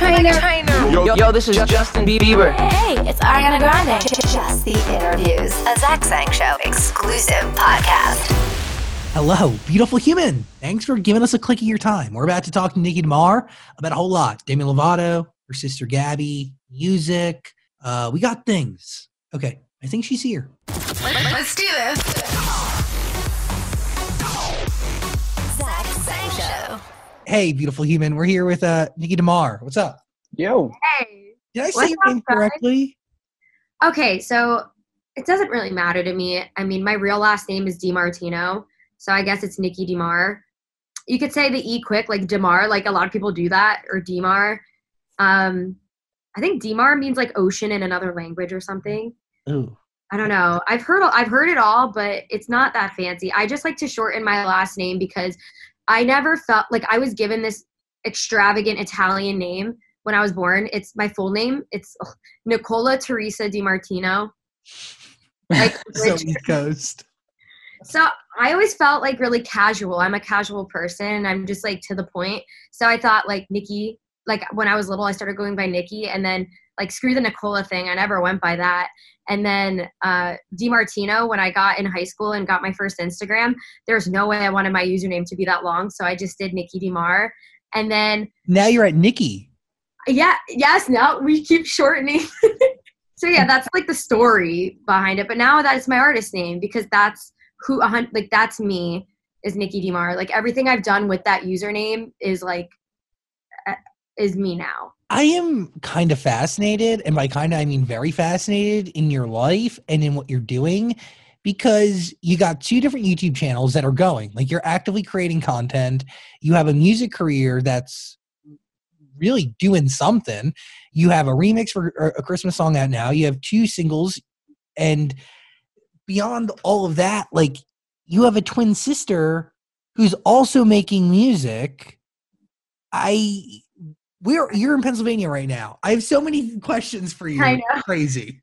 Trainer. Yo, yo, this is Justin Bieber. Hey, it's Ariana Grande. Just the interviews, a Zach Sang Show exclusive podcast. Hello, beautiful human. Thanks for giving us a click of your time. We're about to talk to Niki DeMar about a whole lot. Demi Lovato, her sister Gabi, music. Uh, we got things. Okay, I think she's here. Let's do this. Hey, beautiful human. We're here with uh, Niki DeMar. What's up? Yo, Hey. Did I say What's your name correctly? Okay, so it doesn't really matter to me. I mean, my real last name is DiMartino, so I guess it's Niki DeMar. You could say the E quick, like DeMar, like a lot of people do that, or DeMar. Um, I think DeMar means like ocean in another language or something. Ooh. I don't know. I've heard I've heard it all, but it's not that fancy. I just like to shorten my last name because I never felt like I was given this extravagant Italian name when I was born. It's my full name. It's Nicola Teresa Di Martino. Like So which- East Coast. so I always felt like really casual. I'm a casual person. I'm just like to the point. So I thought like Niki, like when I was little, I started going by Niki, and then like screw the Nicola thing. I never went by that. And then uh, DiMartino, when I got in high school and got my first Instagram, there's no way I wanted my username to be that long, so I just did Niki DiMar. And then Now you're at Niki. yeah, yes, now we keep shortening. so yeah, that's like the story behind it. But now that's my artist name because that's who like that's me is Niki DeMar. Like everything I've done with that username is like is me now. I am kind of fascinated, and by kind of I mean very fascinated in your life and in what you're doing because you got two different YouTube channels that are going. Like you're actively creating content, you have a music career that's really doing something. You have a remix for a Christmas song out now, you have two singles, and beyond all of that, like you have a twin sister who's also making music. I we're you're in Pennsylvania right now. I have so many questions for you. I know. Crazy.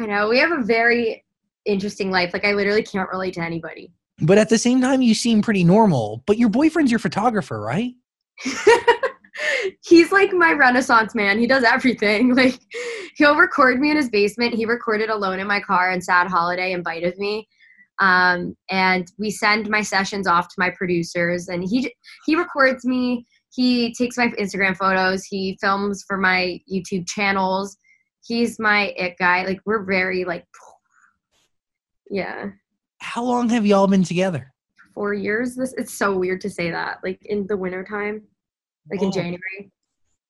I know we have a very interesting life. Like I literally can't relate to anybody. But at the same time you seem pretty normal. But your boyfriend's your photographer, right? He's like my renaissance man. He does everything. Like he'll record me in his basement. He recorded alone in my car on Sad Holiday in Bite of Me. Um, and we send my sessions off to my producers and he he records me. He takes my Instagram photos. He films for my YouTube channels. He's my it guy. Like we're very like yeah. How long have y'all been together? Four years. This it's so weird to say that. Like in the wintertime. Like in January.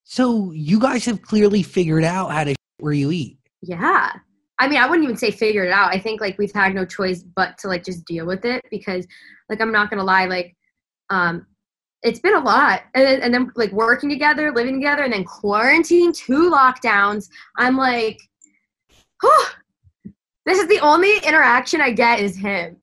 So you guys have clearly figured out how to where you eat. Yeah. I mean, I wouldn't even say figure it out. I think like we've had no choice but to like just deal with it because like I'm not gonna lie, like um it's been a lot. And then, and then like working together, living together, and then quarantine, two lockdowns. I'm like, oh, this is the only interaction I get is him.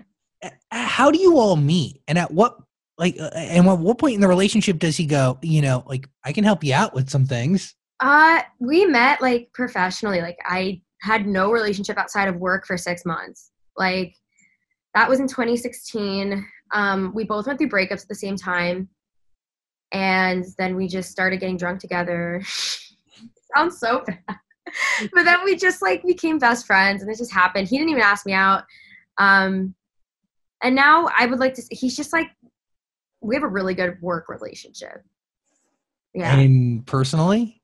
How do you all meet? And at what like uh, and at what point in the relationship does he go, you know, like I can help you out with some things? Uh, we met like professionally. Like I had no relationship outside of work for six months. Like that was in 2016. Um, we both went through breakups at the same time, and then we just started getting drunk together. Sounds so bad, but then we just like became best friends, and it just happened. He didn't even ask me out. Um, and now I would like to. He's just like we have a really good work relationship. Yeah. And personally,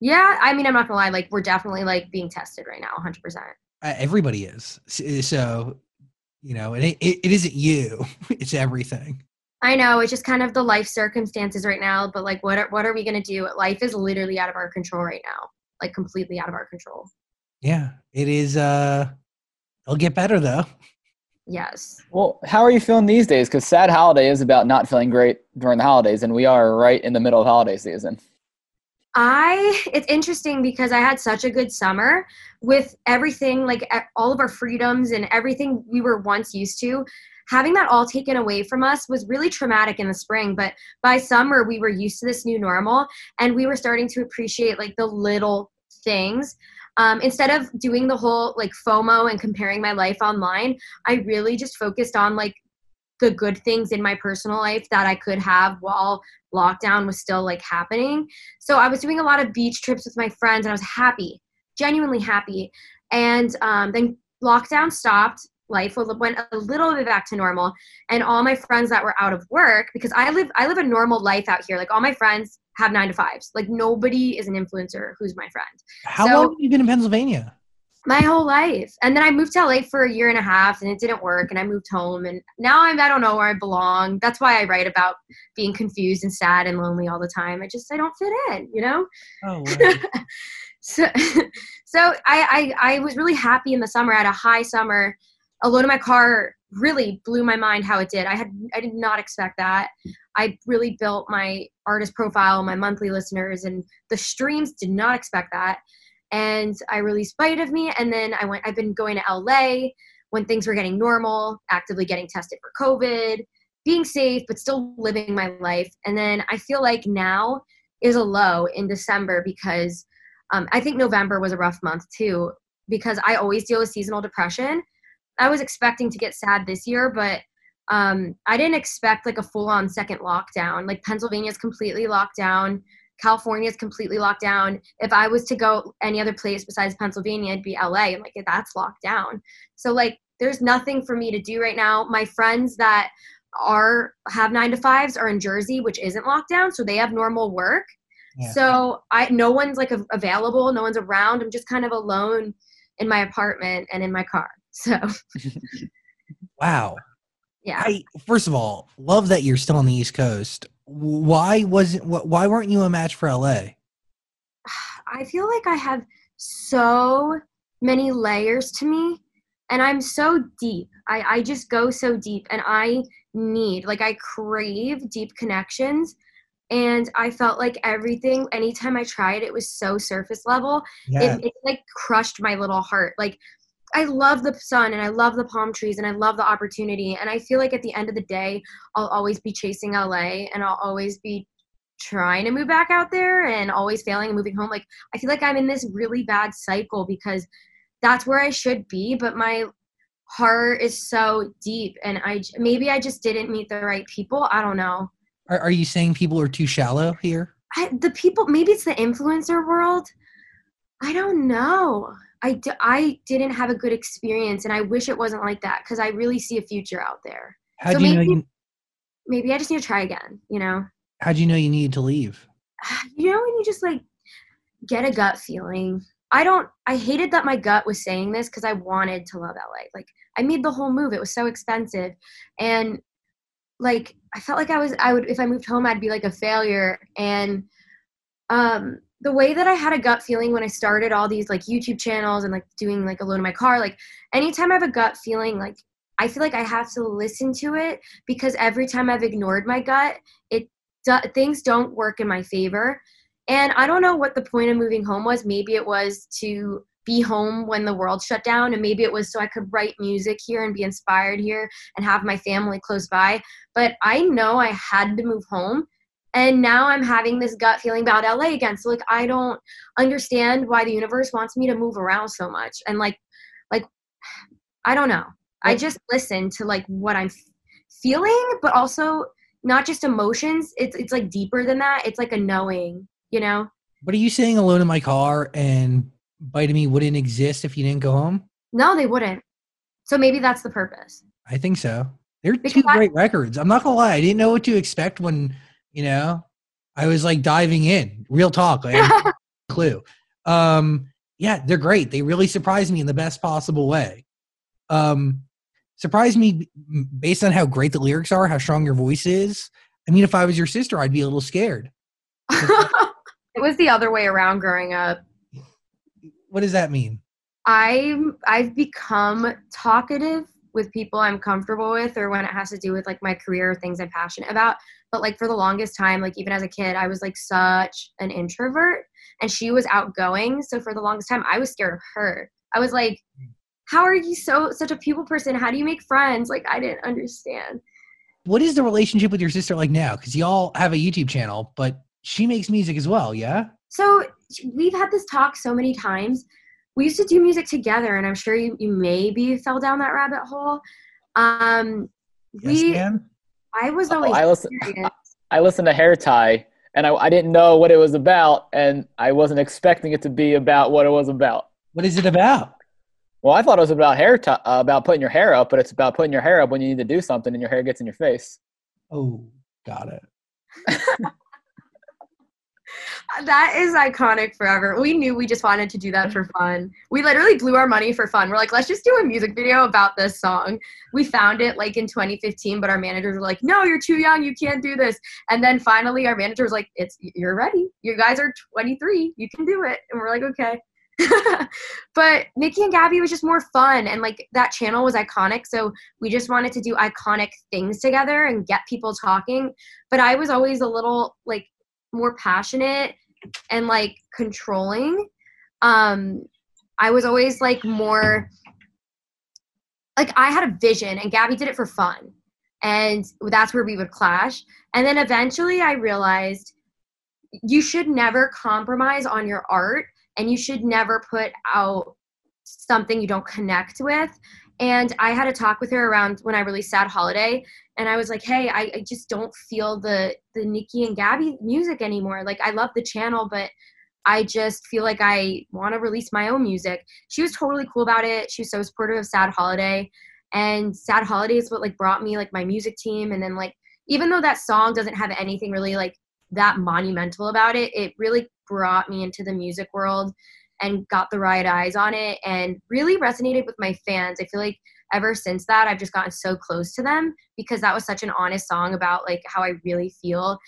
Yeah, I mean, I'm not gonna lie. Like, we're definitely like being tested right now, 100. percent uh, everybody is. So, you know, it, it, it isn't you, it's everything. I know it's just kind of the life circumstances right now, but like, what are, what are we gonna do? Life is literally out of our control right now, like completely out of our control. Yeah, it is. Uh, it'll get better though. Yes. well, how are you feeling these days? Because sad holiday is about not feeling great during the holidays, and we are right in the middle of holiday season. I it's interesting because I had such a good summer with everything like all of our freedoms and everything we were once used to. Having that all taken away from us was really traumatic in the spring, but by summer we were used to this new normal and we were starting to appreciate like the little things. Um, instead of doing the whole like FOMO and comparing my life online, I really just focused on like the good things in my personal life that I could have while lockdown was still like happening. So I was doing a lot of beach trips with my friends and I was happy, genuinely happy. And um, then lockdown stopped. Life went a little bit back to normal, and all my friends that were out of work because I live I live a normal life out here. Like all my friends have nine to fives. Like nobody is an influencer who's my friend. How So- long have you been in Pennsylvania? My whole life. And then i moved to la for a year and a half and it didn't work and i moved home and now i'm i don't know where i belong. That's why i write about being confused and sad and lonely all the time. I just i don't fit in you know? Oh, wow. so so I, I i was really happy in the summer. I had a high summer. Alone in my car really blew my mind how it did. I had i did not expect that. I really built my artist profile my monthly listeners and the streams did not expect that and i released bite of me and then i went i've been going to la when things were getting normal actively getting tested for covid being safe but still living my life. And then i feel like now is a low in december because um, i think november was a rough month too because i always deal with seasonal depression. I was expecting to get sad this year but um, i didn't expect like a full-on second lockdown. Like pennsylvania is completely locked down California is completely locked down. If I was to go any other place besides Pennsylvania, it'd be LA. And like that's locked down. So like there's nothing for me to do right now. My friends that are have nine to fives are in Jersey, which isn't locked down, so they have normal work. Yeah. So I no one's like available, no one's around. I'm just kind of alone in my apartment and in my car. So wow. yeah. I first of all love that you're still on the East Coast. Why wasn't why weren't you a match for LA? I feel like I have so many layers to me and I'm so deep. I, I just go so deep and I need, like, I crave deep connections. And I felt like everything, anytime I tried, it was so surface level. Yeah, It, it like crushed my little heart. Like, I love the sun and I love the palm trees and I love the opportunity. And I feel like at the end of the day, I'll always be chasing LA and I'll always be trying to move back out there and always failing and moving home. Like I feel like I'm in this really bad cycle because that's where I should be, but my heart is so deep and I maybe I just didn't meet the right people. I don't know. are, are you saying people are too shallow here? I, the people maybe it's the influencer world. I don't know. I, d- I didn't have a good experience and I wish it wasn't like that because I really see a future out there. How So do you know maybe- you Maybe I just need to try again, you know? how do you know you needed to leave? you know when you just like get a gut feeling i don't i hated that my gut was saying this because i wanted to love la like i made the whole move it was so expensive and like i felt like i was i would if i moved home i'd be like a failure and um the way that i had a gut feeling when i started all these like youtube channels and like doing like alone in my car like anytime i have a gut feeling like i feel like i have to listen to it because every time i've ignored my gut it do- things don't work in my favor. And I don't know what the point of moving home was. Maybe it was to be home when the world shut down, and maybe it was so I could write music here and be inspired here and have my family close by. But I know I had to move home. And now I'm having this gut feeling about LA again. So like I don't understand why the universe wants me to move around so much. And like like I don't know. I just listen to like what I'm feeling, but also not just emotions. It's it's like deeper than that. It's like a knowing, you know? What are you saying alone in my car and Bite of Me wouldn't exist if you didn't go home? No, they wouldn't. So maybe that's the purpose. I think so. They're two Because I- great records. I'm not gonna lie, I didn't know what to expect when, you know, I was like diving in. Real talk. Like, I clue. Um, yeah, they're great. They really surprised me in the best possible way. Um, surprised me based on how great the lyrics are, how strong your voice is. I mean, if I was your sister, I'd be a little scared. it was the other way around growing up. What does that mean? I'm I've become talkative with people I'm comfortable with or when it has to do with like my career or things I'm passionate about. But like for the longest time, like even as a kid, I was like such an introvert and she was outgoing. So for the longest time I was scared of her. I was like, How are you so such a people person? How do you make friends? Like I didn't understand. What is the relationship with your sister like now? Because y'all have a YouTube channel, but she makes music as well, yeah? So we've had this talk so many times. We used to do music together, and I'm sure you, you maybe fell down that rabbit hole. Um, we, man. I was Oh, always I listen. I listened to Hair Tie, and I, I didn't know what it was about, and I wasn't expecting it to be about what it was about. What is it about? Well, I thought it was about hair tie, uh, about putting your hair up, but it's about putting your hair up when you need to do something and your hair gets in your face. Oh, got it. That is iconic forever. We knew we just wanted to do that for fun. We literally blew our money for fun. We're like, let's just do a music video about this song. We found it like in 2015, but our managers were like, no, you're too young. You can't do this. And then finally, our manager was like, it's you're ready. You guys are 23. You can do it. And we're like, okay. but Niki and Gabi was just more fun and like that channel was iconic so we just wanted to do iconic things together and get people talking but I was always a little like more passionate and like controlling um I was always like more like I had a vision and Gabi did it for fun and that's where we would clash and then eventually I realized you should never compromise on your art and you should never put out something you don't connect with. And I had a talk with her around when I released Sad Holiday, and I was like, "Hey, I, I just don't feel the the Niki and Gabi music anymore. Like, I love the channel, but I just feel like I want to release my own music." She was totally cool about it. She was so supportive of Sad Holiday, and Sad Holiday is what like brought me like my music team, and then like even though that song doesn't have anything really like that monumental about it, it really brought me into the music world and got the right eyes on it and really resonated with my fans. I feel like ever since that I've just gotten so close to them because that was such an honest song about like how I really feel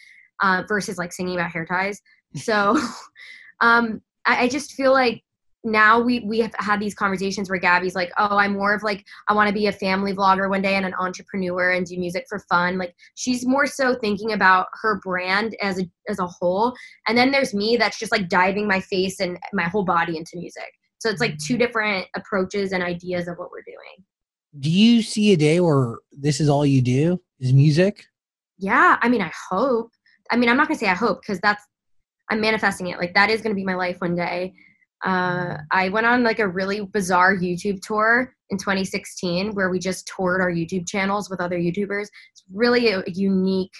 uh, versus like singing about hair ties. So um, I, I just feel like now we we have had these conversations where Gabi's like, oh, I'm more of like I want to be a family vlogger one day and an entrepreneur and do music for fun. Like she's more so thinking about her brand as a as a whole. And then there's me that's just like diving my face and my whole body into music. So it's like two different approaches and ideas of what we're doing. Do you see a day where this is all you do is music? Yeah, I mean, I hope. I mean, I'm not gonna say I hope because that's I'm manifesting it. Like that is gonna be my life one day. Uh, I went on like a really bizarre YouTube tour in 2016 where we just toured our YouTube channels with other YouTubers. It's really a unique,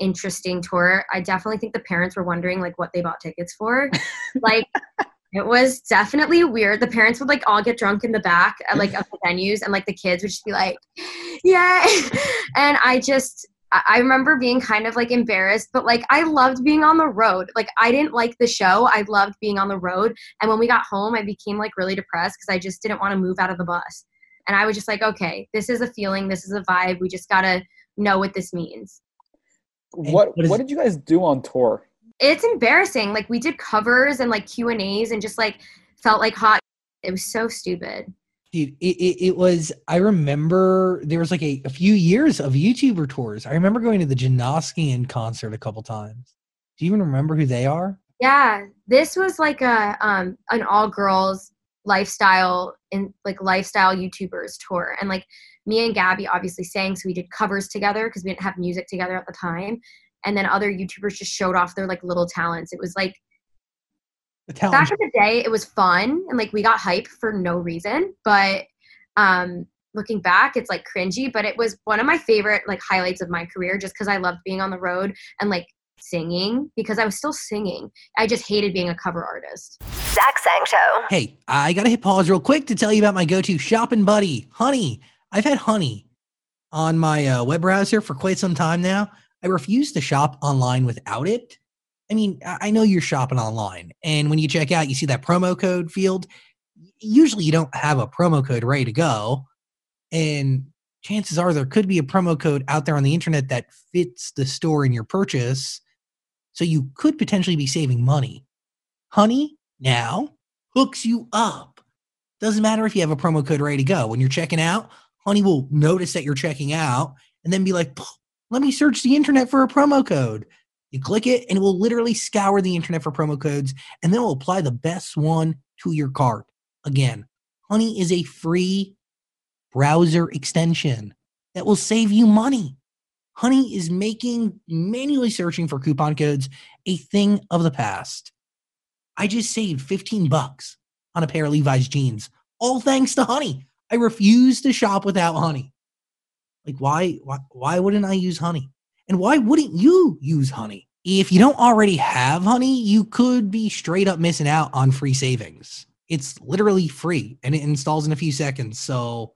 interesting tour. I definitely think the parents were wondering like what they bought tickets for. like it was definitely weird. The parents would like all get drunk in the back at like of the venues and like the kids would just be like, yeah. and I just I I remember being kind of like embarrassed, but like I loved being on the road. Like I didn't like the show. I loved being on the road. And when we got home, I became like really depressed because I just didn't want to move out of the bus. And I was just like, okay, this is a feeling, this is a vibe. We just gotta know what this means. What what is- what did you guys do on tour? It's embarrassing. Like we did covers and like Q and A's and just like felt like hot. It was so stupid. Dude, it, it, it was, I remember there was like a, a few years of YouTuber tours. I remember going to the Janoskian concert a couple times. Do you even remember who they are? Yeah, this was like a um an all girls lifestyle and like lifestyle YouTubers tour, and like me and Gabi obviously sang, so we did covers together because we didn't have music together at the time, and then other YouTubers just showed off their like little talents. It was like. Back in the day, it was fun and like we got hype for no reason, but um looking back it's like cringy but it was one of my favorite like highlights of my career just because i loved being on the road and like singing because i was still singing i just hated being a cover artist Zach Sang Show. Hey, I gotta hit pause real quick to tell you about my go-to shopping buddy, Honey. I've had Honey on my uh, web browser for quite some time now. I refuse to shop online without it. I mean, I know you're shopping online, and when you check out, you see that promo code field. Usually, you don't have a promo code ready to go, and chances are there could be a promo code out there on the internet that fits the store in your purchase, so you could potentially be saving money. Honey now hooks you up. Doesn't matter if you have a promo code ready to go. When you're checking out, Honey will notice that you're checking out and then be like, let me search the internet for a promo code. You click it and it will literally scour the internet for promo codes and then it will apply the best one to your cart. Again, Honey is a free browser extension that will save you money. Honey is making manually searching for coupon codes a thing of the past. I just saved 15 bucks on a pair of Levi's jeans, all thanks to Honey. I refuse to shop without Honey. Like why why why wouldn't I use honey? And why wouldn't you use honey? If you don't already have honey, you could be straight up missing out on free savings. It's literally free and it installs in a few seconds. So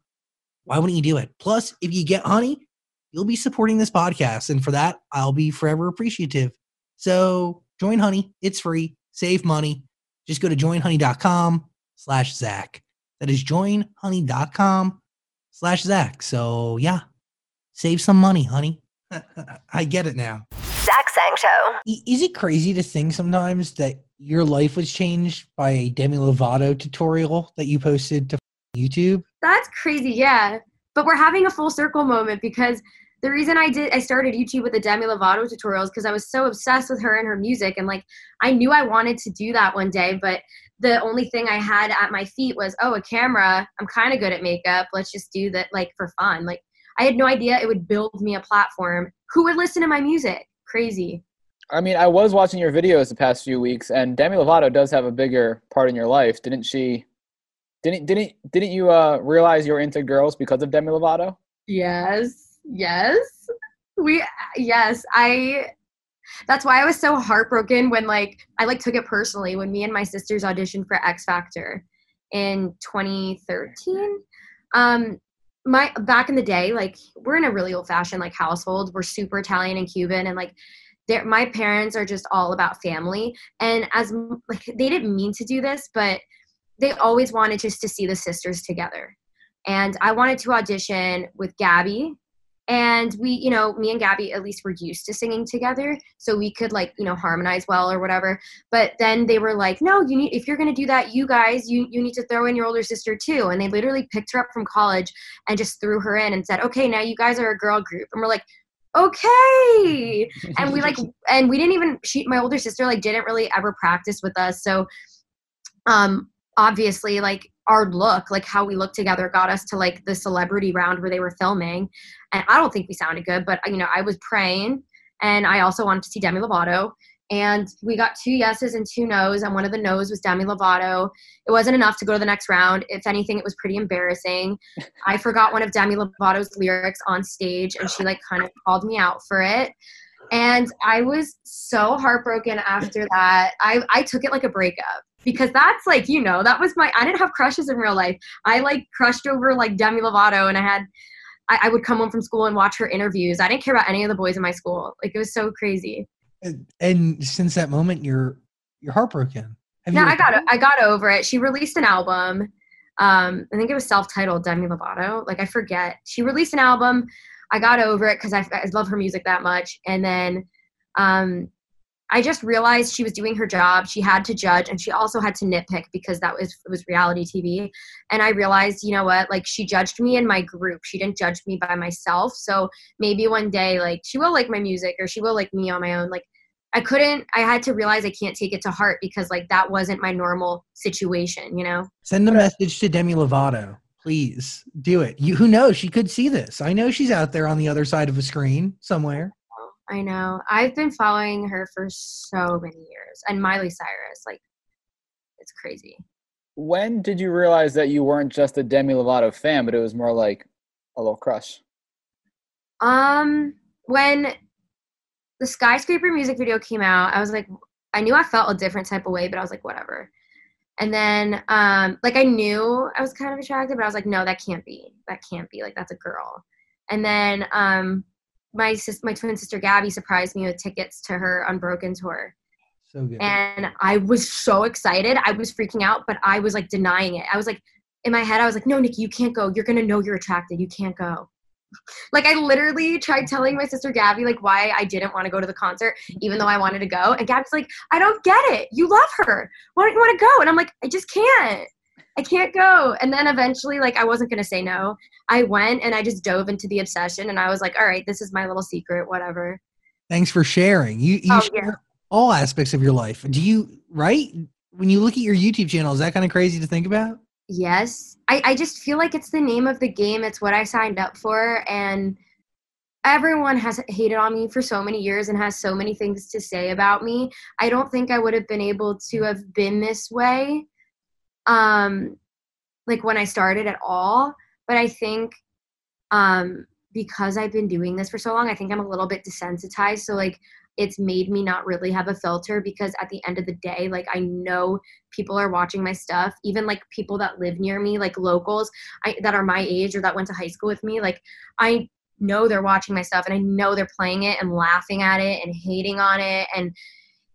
why wouldn't you do it? Plus, if you get honey, you'll be supporting this podcast. And for that, I'll be forever appreciative. So join honey. It's free. Save money. Just go to joinhoney.com slash Zach. That is joinhoney.com slash Zach. So yeah, save some money, honey. I get it now. Zach Sang Show. Is it crazy to think sometimes that your life was changed by a Demi Lovato tutorial that you posted to YouTube? That's crazy, yeah. But we're having a full circle moment because the reason I did I started YouTube with the Demi Lovato tutorials because I was so obsessed with her and her music and like I knew I wanted to do that one day, but the only thing I had at my feet was, oh, a camera. I'm kind of good at makeup. Let's just do that like for fun. Like I had no idea it would build me a platform. Who would listen to my music? Crazy. I mean, I was watching your videos the past few weeks, and Demi Lovato does have a bigger part in your life, didn't she? Didn't didn't didn't you uh, realize you were into girls because of Demi Lovato? Yes. Yes. We yes, I that's why I was so heartbroken when like I like took it personally when me and my sisters auditioned for X Factor in 2013. Um my back in the day like we're in a really old fashioned like household. We're super Italian and Cuban and like my parents are just all about family and as like they didn't mean to do this but they always wanted just to see the sisters together and I wanted to audition with Gabi. And we, you know, me and Gabi at least were used to singing together, so we could like, you know, harmonize well or whatever. But then they were like, "No, you need if you're gonna do that, you guys, you you need to throw in your older sister too." And they literally picked her up from college and just threw her in and said, "Okay, now you guys are a girl group." And we're like, "Okay." and we like and we didn't even she my older sister like didn't really ever practice with us so um obviously like our look like how we look together got us to like the celebrity round where they were filming. And i don't think we sounded good but you know i was praying and i also wanted to see demi lovato. And we got two yeses and two nos and one of the nos was demi lovato. It wasn't enough to go to the next round. If anything it was pretty embarrassing. I forgot one of demi lovato's lyrics on stage and she like kind of called me out for it. And i was so heartbroken after that. I i took it like a breakup because that's like you know that was my i didn't have crushes in real life. I like crushed over like demi lovato and i had I, I would come home from school and watch her interviews. I didn't care about any of the boys in my school. Like it was so crazy. And, and since that moment, you're you're heartbroken. Have no i got i got over it. She released an album um i think it was self-titled demi lovato. Like i forget. She released an album. I got over it because I, I love her music that much. And then um I just realized she was doing her job. She had to judge and she also had to nitpick because that was was reality TV. And I realized, you know what, like she judged me in my group. She didn't judge me by myself. So maybe one day like she will like my music or she will like me on my own. Like I couldn't I had to realize I can't take it to heart because like that wasn't my normal situation, you know? Send a message to Demi Lovato. Please do it. You who knows? She could see this. I know she's out there on the other side of a screen somewhere. I know. I've been following her for so many years. And Miley Cyrus, like it's crazy. When did you realize that you weren't just a Demi Lovato fan, but it was more like a little crush? Um, when the skyscraper music video came out, I was like, I knew I felt a different type of way, but I was like, whatever. And then, um, like I knew I was kind of attracted, but I was like, no, that can't be. That can't be. Like that's a girl. And then, um, my sis, my twin sister Gabi surprised me with tickets to her Unbroken tour, So good. and I was so excited. I was freaking out, but I was like denying it. I was like, in my head, I was like, no, Niki, you can't go. You're gonna know you're attracted. You can't go. Like I literally tried telling my sister Gabi like why I didn't want to go to the concert, even though I wanted to go. And Gabi's like, I don't get it. You love her. Why don't you want to go? And I'm like, I just can't. I can't go. And then eventually, like I wasn't gonna say no. I went and I just dove into the obsession, and I was like, all right, this is my little secret, whatever. Thanks for sharing. You you Oh, share yeah. all aspects of your life. Do you right? When you look at your YouTube channel, is that kind of crazy to think about? Yes. I, I just feel like it's the name of the game. It's what I signed up for. And everyone has hated on me for so many years and has so many things to say about me. I don't think I would have been able to have been this way um like when I started at all. But I think um because I've been doing this for so long, I think I'm a little bit desensitized. So like it's made me not really have a filter because at the end of the day, like I know people are watching my stuff, even like people that live near me, like locals I, that are my age or that went to high school with me. Like I know they're watching my stuff and I know they're playing it and laughing at it and hating on it and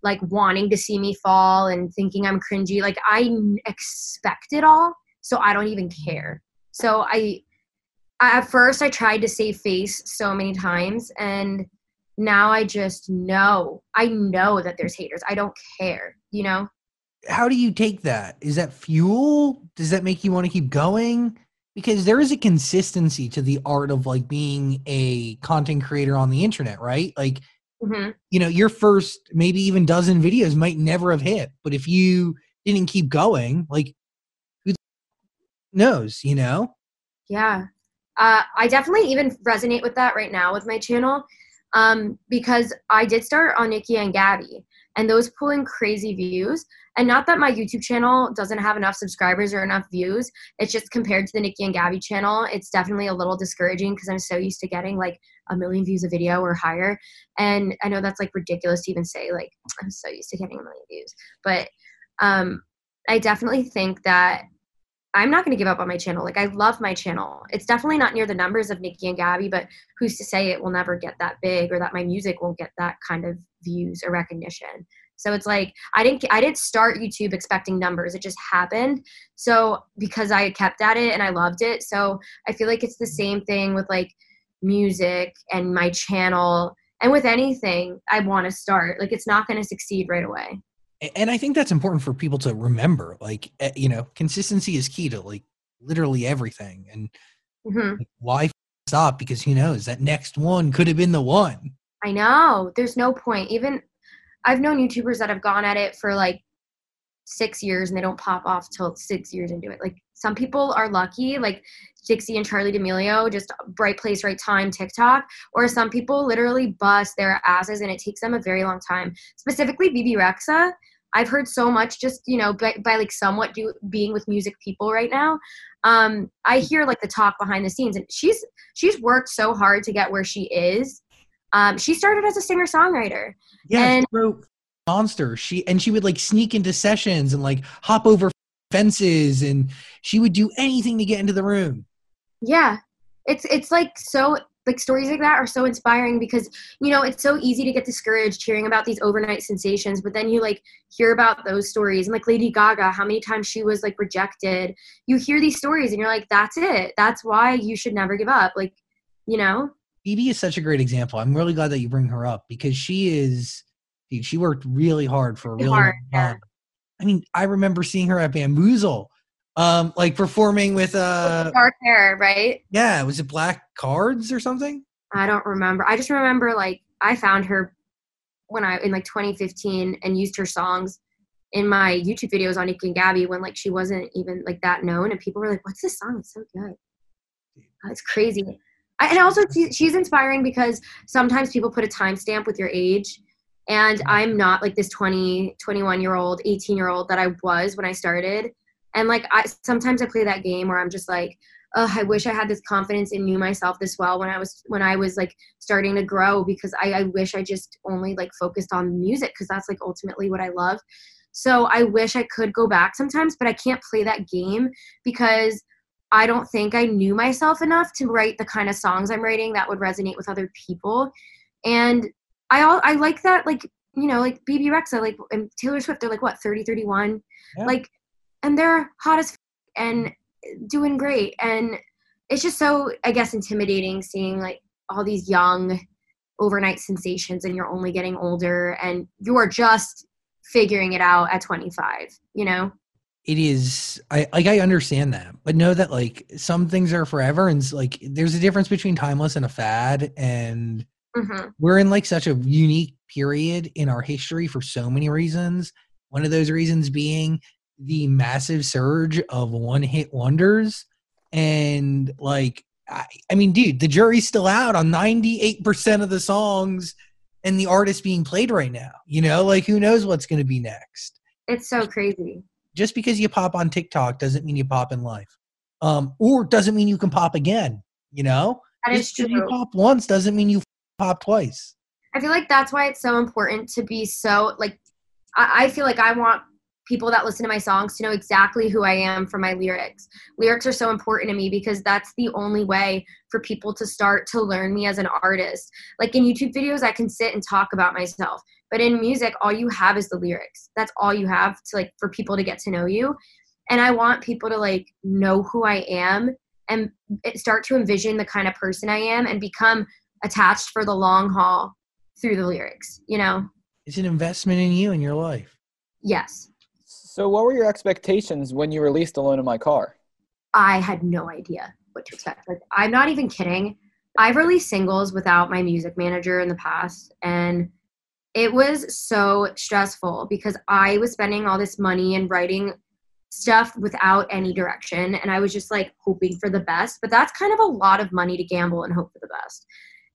like wanting to see me fall and thinking I'm cringy. Like I expect it all, so I don't even care. So I at first I tried to save face so many times and now I just know. I know that there's haters. I don't care, you know? How do you take that? Is that fuel? Does that make you want to keep going? Because there is a consistency to the art of like being a content creator on the internet, right? Like, hmm you know, your first maybe even dozen videos might never have hit, but if you didn't keep going, like, who knows, you know? Yeah. Uh, I definitely even resonate with that right now with my channel um, because I did start on Niki and Gabi, and those pull in crazy views. And not that my YouTube channel doesn't have enough subscribers or enough views. It's just compared to the Niki and Gabi channel, it's definitely a little discouraging because I'm so used to getting like a million views a video or higher. And I know that's like ridiculous to even say, like, I'm so used to getting a million views. But um, I definitely think that I'm not going to give up on my channel. Like I love my channel. It's definitely not near the numbers of Niki and Gabi, but who's to say it will never get that big or that my music won't get that kind of views or recognition. So it's like I didn't I didn't start YouTube expecting numbers. It just happened. So because I kept at it and I loved it. So I feel like it's the same thing with like music and my channel and with anything I want to start. Like it's not going to succeed right away. And I think that's important for people to remember. Like, eh, you know, consistency is key to like literally everything. And hmm like, why stop? Because who knows? That next one could have been the one. I know. There's no point. Even I've known YouTubers that have gone at it for like six years and they don't pop off till six years into it. Like some people are lucky, like Dixie and Charli D'Amelio, just right place, right time, TikTok. Or some people literally bust their asses and it takes them a very long time. Specifically, Bebe Rexha. I've heard so much just you know by, by like somewhat do, being with music people right now. Um, I hear like the talk behind the scenes, and she's she's worked so hard to get where she is. Um, she started as a singer songwriter. Yeah, And- she wrote monster. She and she would like sneak into sessions and like hop over fences, and she would do anything to get into the room. Yeah, it's it's like so like stories like that are so inspiring because you know it's so easy to get discouraged hearing about these overnight sensations, but then you like hear about those stories and like Lady Gaga, how many times she was like rejected. You hear these stories and you're like, that's it. That's why you should never give up. Like, you know. Bebe is such a great example. I'm really glad that you bring her up because she is, dude, she worked really hard for a Really hard, long time. I mean, I remember seeing her at Bamboozle, um, like performing with uh, Dark hair, right? yeah, was it Black Cards or something? I don't remember. I just remember like I found her when I in like 2015 and used her songs in my YouTube videos on Niki and Gabi when like she wasn't even like that known and people were like, "What's this song? It's so good." Oh, It's crazy. I- And also, she- she's inspiring because sometimes people put a timestamp with your age, and I'm not like this 20, 21 year old, 18 year old that I was when I started. And like, I sometimes I play that game where I'm just like, oh, I wish I had this confidence and knew myself this well when I was when I was like starting to grow because I, I wish I just only like focused on music because that's like ultimately what I love. So I wish I could go back sometimes, but I can't play that game because I don't think I knew myself enough to write the kind of songs I'm writing that would resonate with other people. And I all I like that like you know like Bebe Rexha like and Taylor Swift they're like what 30 31 Yeah. like and they're hot as f- and doing great and it's just so I guess intimidating seeing like all these young overnight sensations and you're only getting older and you're just figuring it out at 25 you know It is. I like. I understand that, but know that like some things are forever, and like there's a difference between timeless and a fad, and hmm we're in like such a unique period in our history for so many reasons. One of those reasons being the massive surge of one hit wonders. And like, I, I mean, dude, the jury's still out on 98% of the songs and the artists being played right now. You know, like who knows what's going to be next? it's so crazy Just because you pop on TikTok doesn't mean you pop in life. Um, or doesn't mean you can pop again, you know? That is Just 'cause you true. pop once doesn't mean you pop twice. I feel like that's why it's so important to be so like I, I feel like I want people that listen to my songs to know exactly who I am from my lyrics. Lyrics are so important to me because that's the only way for people to start to learn me as an artist. Like in YouTube videos I can sit and talk about myself, but in music all you have is the lyrics. That's all you have to like for people to get to know you. And I want people to like know who I am and start to envision the kind of person I am and become attached for the long haul through the lyrics, you know? It's an investment in you and your life. Yes. So, what were your expectations when you released "Alone in My Car"? I had no idea what to expect. Like, I'm not even kidding. I've released singles without my music manager in the past, and it was so stressful because I was spending all this money and writing stuff without any direction, and I was just like hoping for the best. But that's kind of a lot of money to gamble and hope for the best.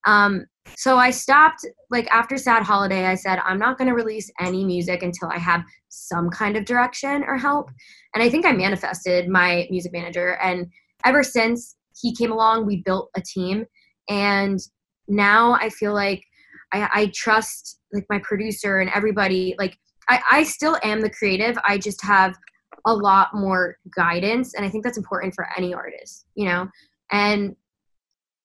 Um, so I stopped. Like after Sad Holiday, I said I'm not going to release any music until I have some kind of direction or help. And I think I manifested my music manager. And ever since he came along, we built a team. And now I feel like I, I trust like my producer and everybody. Like I, I still am the creative. I just have a lot more guidance. And I think that's important for any artist, you know? And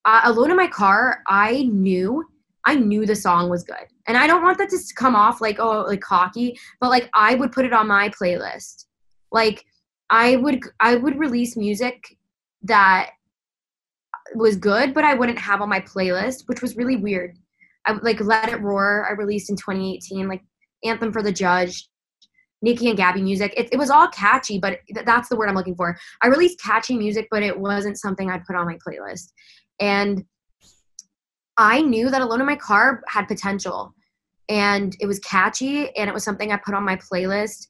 uh, alone in my car, I knew I knew the song was good. And I don't want that to come off like oh like cocky, but like I would put it on my playlist. Like I would I would release music that was good, but I wouldn't have on my playlist, which was really weird. I like Let It Roar I released in 2018, like Anthem for the Judge, Niki and Gabi music. It, it was all catchy, but that's the word I'm looking for. I released catchy music, but it wasn't something I'd put on my playlist. And I knew that Alone in My Car had potential and it was catchy and it was something I put on my playlist.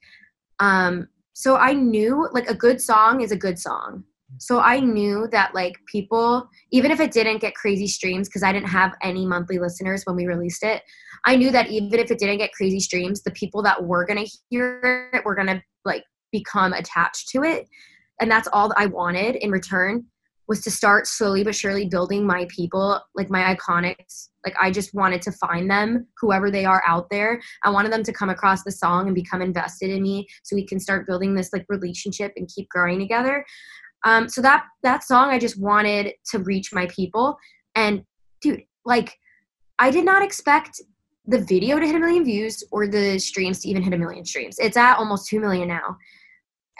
Um, so I knew like a good song is a good song. So I knew that like people, even if it didn't get crazy streams, because I didn't have any monthly listeners when we released it, I knew that even if it didn't get crazy streams, the people that were gonna hear it were gonna like become attached to it. And that's all that I wanted in return was to start slowly but surely building my people, like my iconics. Like I just wanted to find them, whoever they are out there. I wanted them to come across the song and become invested in me so we can start building this like relationship and keep growing together. Um, so that that song I just wanted to reach my people. And dude, like I did not expect the video to hit a million views or the streams to even hit a million streams. It's at almost two million now.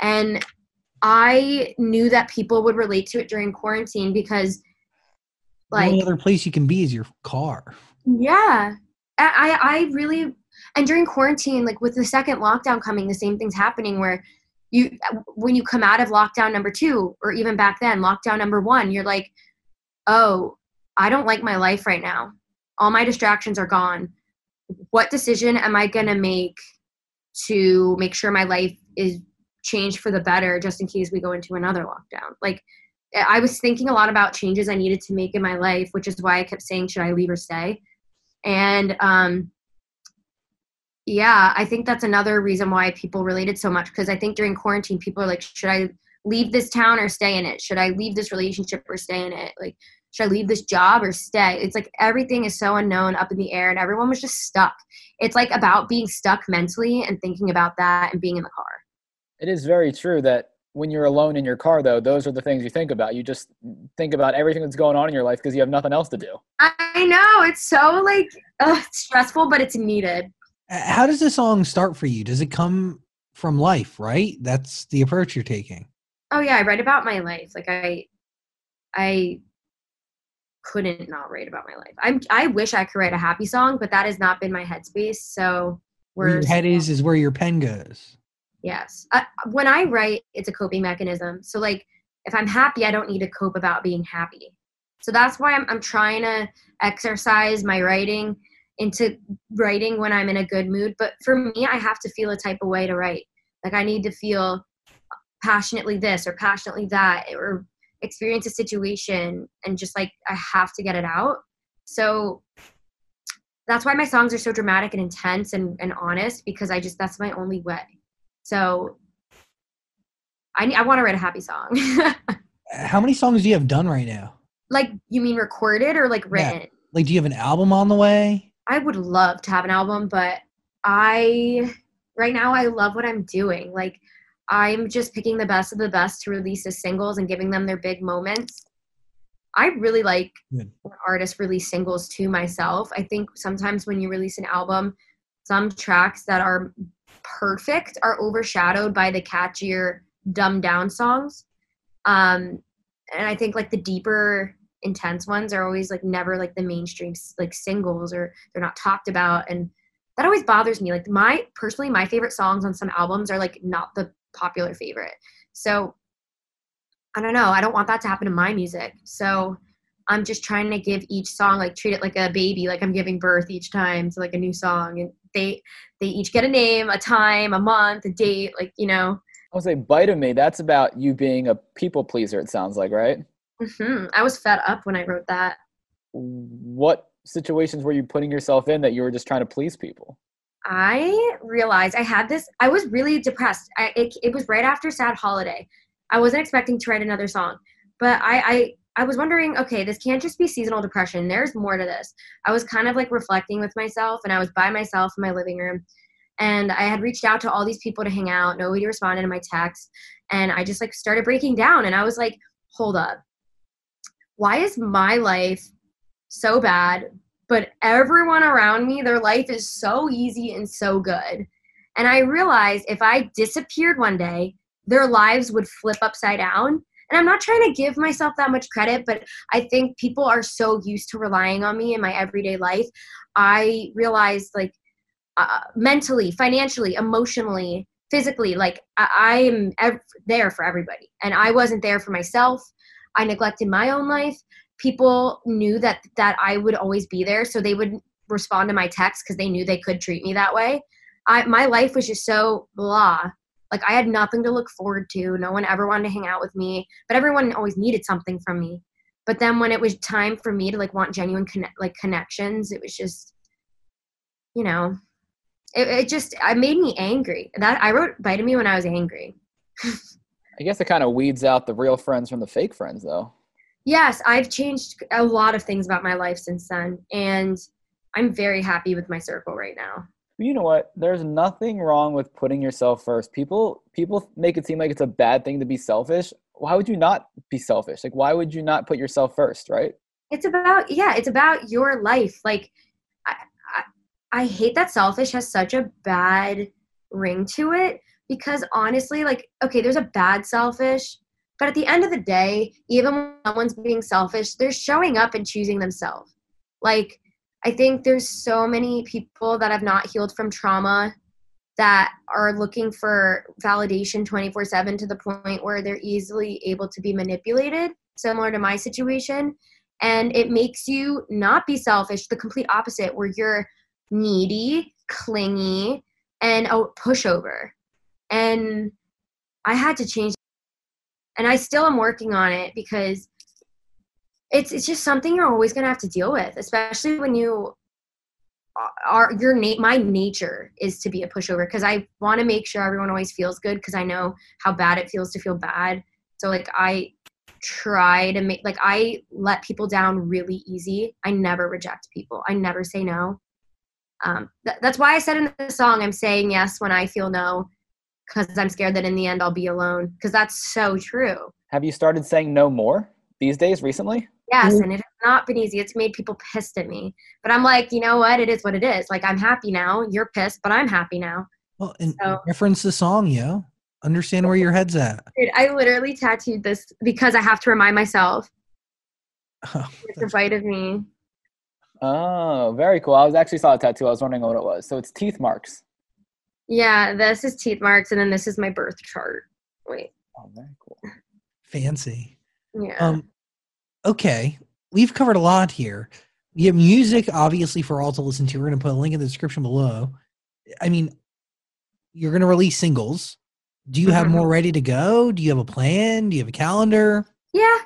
And I knew that people would relate to it during quarantine because the like only other place you can be is your car. yeah. I, I I really and during quarantine, like with the second lockdown coming, the same thing's happening where you when you come out of lockdown number two, or even back then, lockdown number one, you're like, Oh, I don't like my life right now. All my distractions are gone. What decision am I gonna make to make sure my life is changed for the better just in case we go into another lockdown? Like I was thinking a lot about changes I needed to make in my life, which is why I kept saying, should I leave or stay? And um, yeah, I think that's another reason why people related so much because I think during quarantine, people are like, should I leave this town or stay in it? Should I leave this relationship or stay in it? Like, should I leave this job or stay? It's like everything is so unknown, up in the air, and everyone was just stuck. It's like about being stuck mentally and thinking about that and being in the car. It is very true that when you're alone in your car, though, those are the things you think about. You just think about everything that's going on in your life because you have nothing else to do. I know it's so like ugh, stressful, but it's needed. Uh, How does the song start for you? Does it come from life, right? That's the approach you're taking. Oh yeah, I write about my life. Like I, I couldn't not write about my life. I'm. I wish I could write a happy song, but that has not been my headspace. So Where we're your head is is where your pen goes. Yes. I, when I write, it's a coping mechanism. So, like, if I'm happy, I don't need to cope about being happy. So that's why I'm, I'm trying to exercise my writing into writing when I'm in a good mood. But for me, I have to feel a type of way to write. Like, I need to feel passionately this or passionately that or experience a situation and just like I have to get it out. So that's why my songs are so dramatic and intense and, and honest because I just, that's my only way. So I, I want to write a happy song. How many songs do you have done right now? Like you mean recorded or like Yeah. written? Like, do you have an album on the way? I would love to have an album, but I right now I love what I'm doing. Like I'm just picking the best of the best to release as singles and giving them their big moments. I really like Good. when artists release singles to myself. I think sometimes when you release an album, some tracks that are perfect are overshadowed by the catchier, dumbed down songs. Um, and I think like the deeper, intense ones are always like never like the mainstream like singles or they're not talked about, and that always bothers me. Like my personally, my favorite songs on some albums are like not the popular favorite. So I don't know. I don't want that to happen to my music. So I'm just trying to give each song like treat it like a baby, like I'm giving birth each time to like a new song, and they they each get a name, a time, a month, a date, like you know. I would say bite of me. That's about you being a people pleaser. It sounds like, right? Mm-hmm. I was fed up when I wrote that. What situations were you putting yourself in that you were just trying to please people? I realized I had this. I was really depressed. I, it, it was right after Sad Holiday. I wasn't expecting to write another song, but I, I I was wondering, okay, this can't just be seasonal depression. There's more to this. I was kind of like reflecting with myself, and I was by myself in my living room, and I had reached out to all these people to hang out. Nobody responded to my text, and I just like started breaking down, and I was like, hold up, why is my life so bad, but everyone around me, their life is so easy and so good. And I realized if I disappeared one day, their lives would flip upside down. And I'm not trying to give myself that much credit, but I think people are so used to relying on me in my everyday life. I realized, like, uh, mentally, financially, emotionally, physically, like, I, am ev- there for everybody. And I wasn't there for myself. I neglected my own life people knew that that I would always be there, so they would respond to my texts because they knew they could treat me that way. I my life was just so blah. Like I had nothing to look forward to. No one ever wanted to hang out with me, but everyone always needed something from me. But then when it was time for me to like want genuine connect like connections, it was just, you know, it, it just it made me angry. That I wrote "Bite of Me" when I was angry. I guess it kind of weeds out the real friends from the fake friends, though. Yes, I've changed a lot of things about my life since then, and I'm very happy with my circle right now. You know what? There's nothing wrong with putting yourself first. People people make it seem like it's a bad thing to be selfish. Why would you not be selfish? Like why would you not put yourself first, right? It's about yeah, it's about your life. Like I I, I hate that selfish has such a bad ring to it because honestly, like okay, there's a bad selfish, but at the end of the day, even when someone's being selfish, they're showing up and choosing themselves. Like I think there's so many people that have not healed from trauma that are looking for validation 24 7 to the point where they're easily able to be manipulated, similar to my situation. And it makes you not be selfish, the complete opposite, where you're needy, clingy, and a pushover. And I had to change. And I still am working on it because it's it's just something you're always going to have to deal with, especially when you are your na- my nature is to be a pushover because I want to make sure everyone always feels good because I know how bad it feels to feel bad. So like I try to make like I let people down really easy. I never reject people. I never say no. Um, th- that's why I said in the song I'm saying yes when I feel no because I'm scared that in the end I'll be alone because that's so true. Have you started saying no more these days recently? Yes, and it has not been easy. It's made people pissed at me. But I'm like, you know what? It is what it is. Like I'm happy now. You're pissed, but I'm happy now. Well, and So- reference the song, yo. Understand where your head's at. Dude, I literally tattooed this because I have to remind myself. It's a bite of me. Oh, very cool. I was actually saw a tattoo. I was wondering what it was. So it's teeth marks. Yeah, this is teeth marks, and then this is my birth chart. Wait, Oh, very cool. Fancy. yeah. Um, okay, we've covered a lot here. You have music, obviously, for all to listen to. We're going to put a link in the description below. I mean, you're going to release singles. Do you have Mhm. more ready to go? Do you have a plan? Do you have a calendar? Yeah,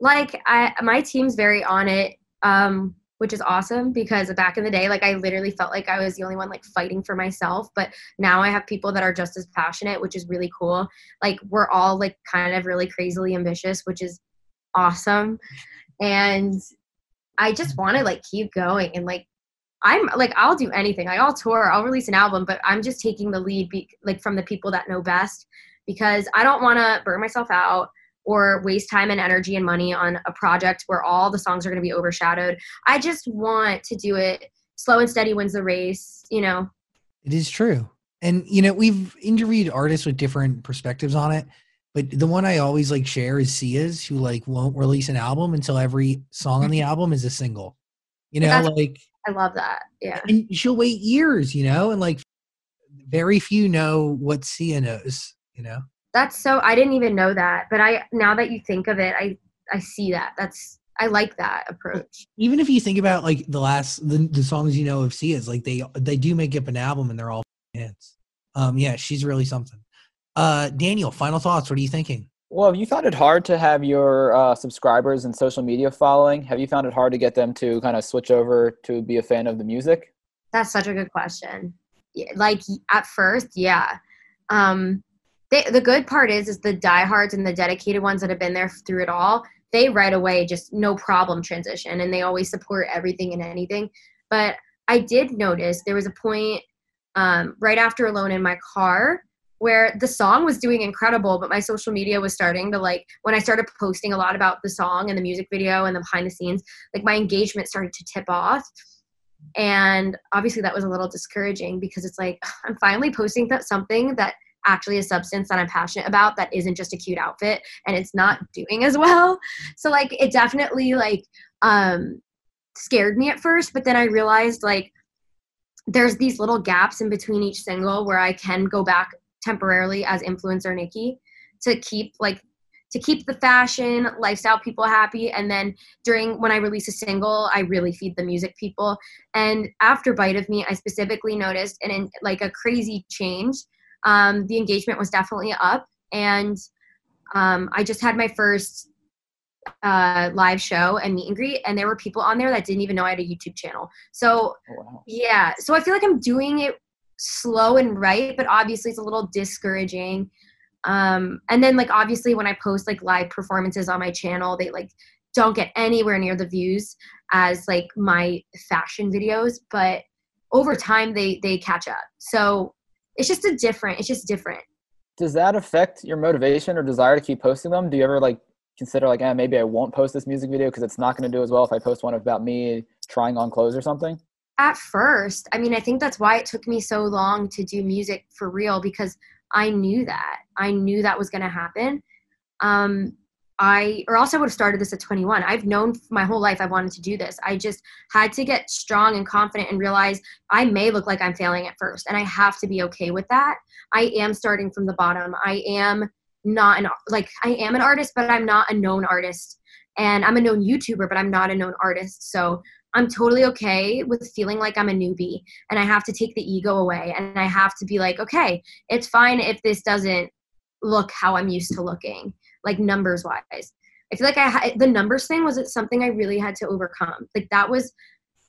like I my team's very on it, um, which is awesome because back in the day, like I literally felt like I was the only one like fighting for myself, but now I have people that are just as passionate, which is really cool. Like we're all like kind of really crazily ambitious, which is awesome. and I just want to like keep going and like I'm like I'll do anything. Like I'll tour, I'll release an album, but I'm just taking the lead be, like from the people that know best because I don't want to burn myself out or waste time and energy and money on a project where all the songs are going to be overshadowed. I just want to do it slow and steady wins the race, you know. It is true. And you know, we've interviewed artists with different perspectives on it, but the one I always like share is Sia's, who like won't release an album until every song on the album is a single. You know, That's- like I love that. Yeah. and she'll wait years, you know, and like very few know what Sia knows, you know. That's so I didn't even know that, but I now that you think of it, I I see that. That's I like that approach. Even if you think about like the last the, the songs you know of Sia's, like they they do make up an album and they're all hits. Um, yeah, she's really something. Uh, Daniel, final thoughts. What are you thinking? Well, have you found it hard to have your uh, subscribers and social media following? Have you found it hard to get them to kind of switch over to be a fan of the music? That's such a good question. Like at first, yeah. Um, they, the good part is, is the diehards and the dedicated ones that have been there through it all. They right away just no problem transition, and they always support everything and anything. But I did notice there was a point um, right after "Alone in My Car" where the song was doing incredible, but my social media was starting to like when I started posting a lot about the song and the music video and the behind the scenes, like my engagement started to tip off. And obviously that was a little discouraging because it's like i'm finally posting that something that actually is substance that i'm passionate about that isn't just a cute outfit and it's not doing as well. So like it definitely like um scared me at first but then i realized like there's these little gaps in between each single where i can go back temporarily as influencer Niki to keep like to keep the fashion lifestyle people happy. And then during when i release a single i really feed the music people. And after bite of me i specifically noticed and in, like a crazy change. Um, the engagement was definitely up. And um, i just had my first uh, live show and meet and greet and there were people on there that didn't even know i had a youtube channel. So Oh, wow. yeah. So i feel like i'm doing it slow and right but obviously it's a little discouraging um and then like obviously when i post like live performances on my channel they like don't get anywhere near the views as like my fashion videos but over time they they catch up so it's just a different it's just different Does that affect your motivation or desire to keep posting them? Do you ever like consider like, eh, maybe I won't post this music video because it's not going to do as well if I post one about me trying on clothes or something? At first i mean i think that's why it took me so long to do music for real because i knew that. I knew that was going to happen. Um i or else i would have started this at 21 i've known my whole life i wanted to do this. I just had to get strong and confident and realize i may look like i'm failing at first and i have to be okay with that. I am starting from the bottom. I am not an like i am an artist but i'm not a known artist. And i'm a known youtuber but i'm not a known artist. So I'm totally okay with feeling like I'm a newbie and I have to take the ego away and I have to be like, okay, it's fine if this doesn't look how I'm used to looking, like numbers wise. I feel like I ha- the numbers thing was it something I really had to overcome. Like that was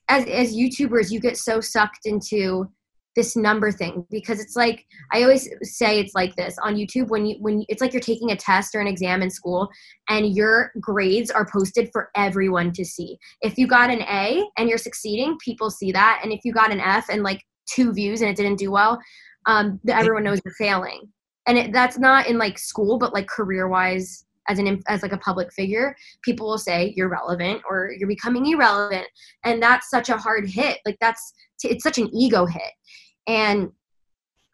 as as YouTubers, you get so sucked into this number thing because it's like I always say it's like this on YouTube when you when it's like you're taking a test or an exam in school and your grades are posted for everyone to see. If you got an A and you're succeeding, people see that, and if you got an F and like two views and it didn't do well, um, everyone knows you're failing. And it, that's not in like school, but like career wise. As an as like a public figure, people will say you're relevant or you're becoming irrelevant, and that's such a hard hit. Like that's it's such an ego hit, and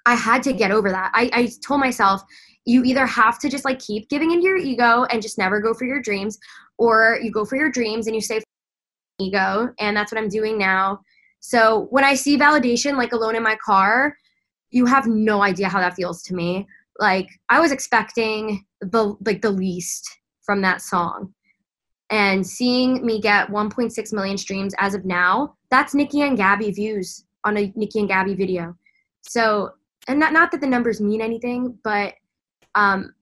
I had to get over that. I, I told myself, you either have to just like keep giving into your ego and just never go for your dreams, or you go for your dreams and you say ego, and that's what I'm doing now. So when I see validation like alone in my car, you have no idea how that feels to me. Like I was expecting the like the least from that song. And seeing me get 1.6 million streams as of now, that's Niki and Gabi views on a Niki and Gabi video. So, and not not that the numbers mean anything, but um,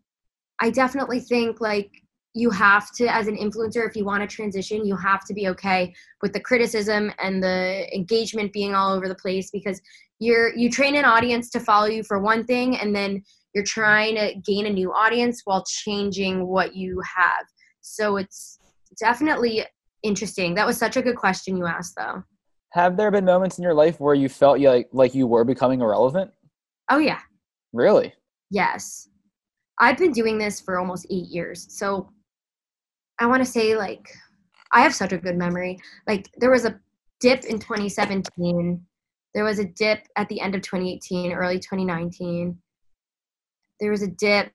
I definitely think like you have to, as an influencer, if you want to transition, you have to be okay with the criticism and the engagement being all over the place because you're you train an audience to follow you for one thing, and then you're trying to gain a new audience while changing what you have. So it's definitely interesting. That was such a good question you asked, though. Have there been moments in your life where you felt you like like you were becoming irrelevant? Oh, yeah. Really? Yes. I've been doing this for almost eight years. So I want to say, like, I have such a good memory. Like, there was a dip in 2017, there was a dip at the end of 2018, early 2019. There was a dip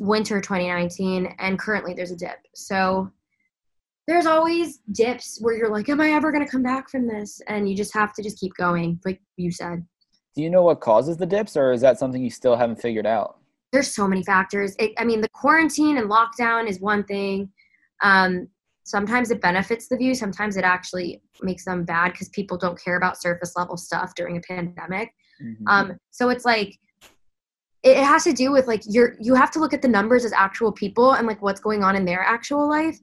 winter 2019, and currently there's a dip. So there's always dips where you're like, Am I ever going to come back from this? And you just have to just keep going, like you said. Do you know what causes the dips, or is that something you still haven't figured out? there's so many factors. It, I mean, the quarantine and lockdown is one thing. Um, sometimes it benefits the view. Sometimes it actually makes them bad because people don't care about surface level stuff during a pandemic. Mhm. Um, so it's like it, has to do with like you're you have to look at the numbers as actual people and like what's going on in their actual life.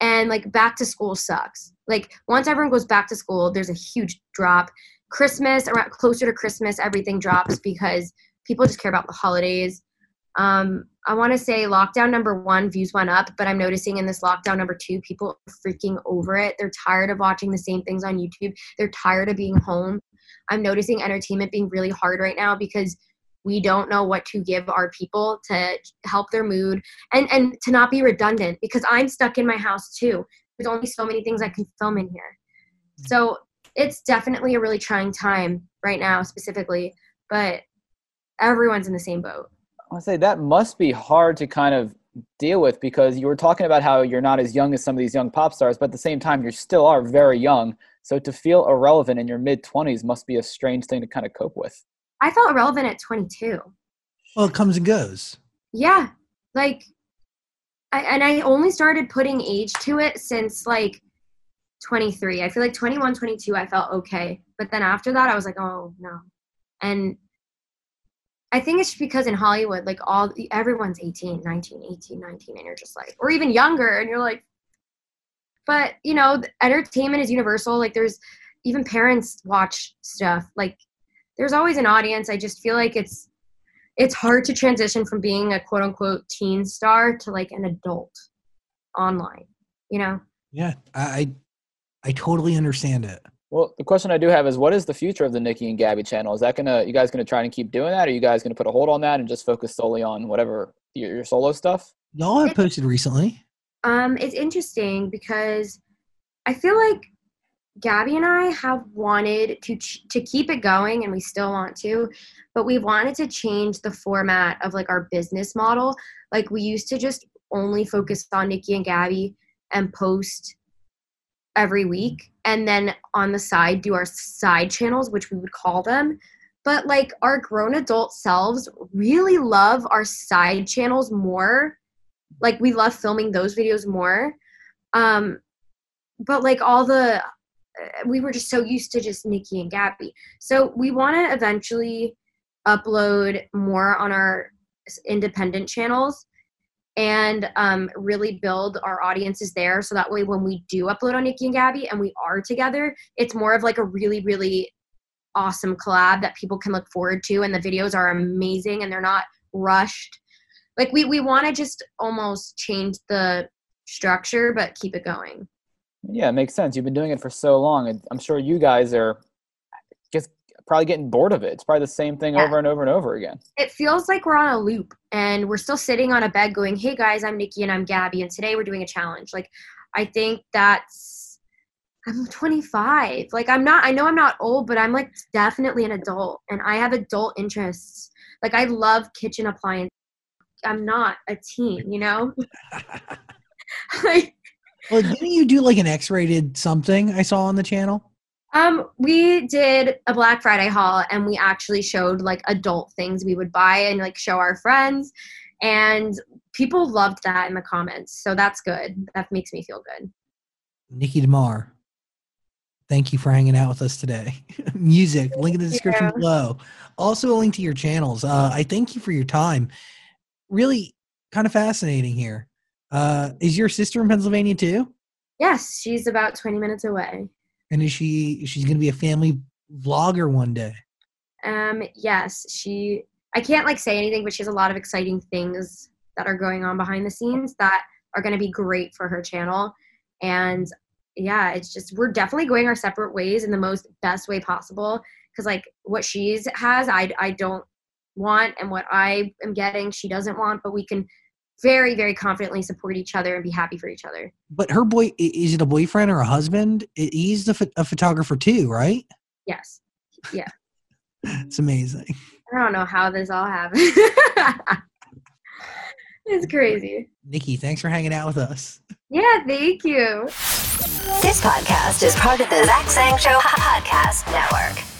And like back to school sucks. Like once everyone goes back to school, there's a huge drop. Christmas around closer to Christmas, everything drops because people just care about the holidays. Um, I want to say lockdown number one views went up, but I'm noticing in this lockdown number two, people are freaking over it. They're tired of watching the same things on YouTube. They're tired of being home. I'm noticing entertainment being really hard right now because we don't know what to give our people to help their mood and and to not be redundant because I'm stuck in my house too. There's only so many things I can film in here. Mm-hmm. So it's definitely a really trying time right now specifically, but everyone's in the same boat. I say that must be hard to kind of deal with because you were talking about how you're not as young as some of these young pop stars, but at the same time, you still are very young. So to feel irrelevant in your mid 20s must be a strange thing to kind of cope with. I felt irrelevant at 22. Well, it comes and goes. Yeah, like, I, and I only started putting age to it since like 23. I feel like 21, 22, I felt okay. But then after that, I was like, oh no. And I think it's because in Hollywood, like all everyone's 18, 19, 18, 19, and you're just like, or even younger, and you're like, but you know, entertainment is universal. Like there's even parents watch stuff. Like there's always an audience. I just feel like it's it's hard to transition from being a quote unquote teen star to like an adult online. You know? Yeah, I I, I totally understand it. Well, the question I do have is what is the future of the Niki and Gabi channel? Is that gonna you guys gonna try and keep doing that? Or are you guys gonna put a hold on that and just focus solely on whatever your, your solo stuff? Y'all have posted recently. Um, it's interesting because I feel like Gabi and I have wanted to ch- to keep it going, and we still want to, but we wanted to change the format of like our business model. Like we used to just only focus on Niki and Gabi and post every week, and then on the side do our side channels, which we would call them. But like our grown adult selves really love our side channels more. Like we love filming those videos more. Um, but like all the we were just so used to just Niki and Gabi. So we want to eventually upload more on our independent channels and um, really build our audiences there. So that way, when we do upload on Niki and Gabi and we are together, it's more of like a really, really awesome collab that people can look forward to. And the videos are amazing and they're not rushed. Like we, we want to just almost change the structure, but keep it going. Yeah, it makes sense. You've been doing it for so long, I'm sure you guys are just probably getting bored of it. It's probably the same thing Yeah. over and over and over again. it feels like we're on a loop and we're still sitting on a bed going, Hey guys, I'm Niki and I'm Gabi, and today we're doing a challenge. Like, I think that's, I'm 25. Like, I'm not, I know I'm not old, but I'm like definitely an adult and I have adult interests. Like, I love kitchen appliances. I'm not a teen, you know? like, Well, didn't you do like an X-rated something I saw on the channel? Um, we did a Black Friday haul and we actually showed like adult things we would buy and like show our friends. And people loved that in the comments. So that's good. That makes me feel good. Niki DeMar. Thank you for hanging out with us today. Music, link in the description you. below. Also, a link to your channels. Uh, I thank you for your time. Really kind of fascinating here. Uh, is your sister in Pennsylvania too? Yes, she's about 20 minutes away. And is she she's gonna be a family vlogger one day? Um, yes, she I can't like say anything, but she has a lot of exciting things that are going on behind the scenes that are gonna be great for her channel. and yeah it's just we're definitely going our separate ways in the most best way possible because like what she's has i i don't want and what i am getting she doesn't want but we can very very confidently support each other and be happy for each other But her boy is it a boyfriend or a husband? He's the ph- a photographer too, right? yes Yeah. It's amazing. i don't know how this all happened it's crazy Niki, thanks for hanging out with us. yeah thank you This podcast is part of the Zach Sang Show Podcast Network.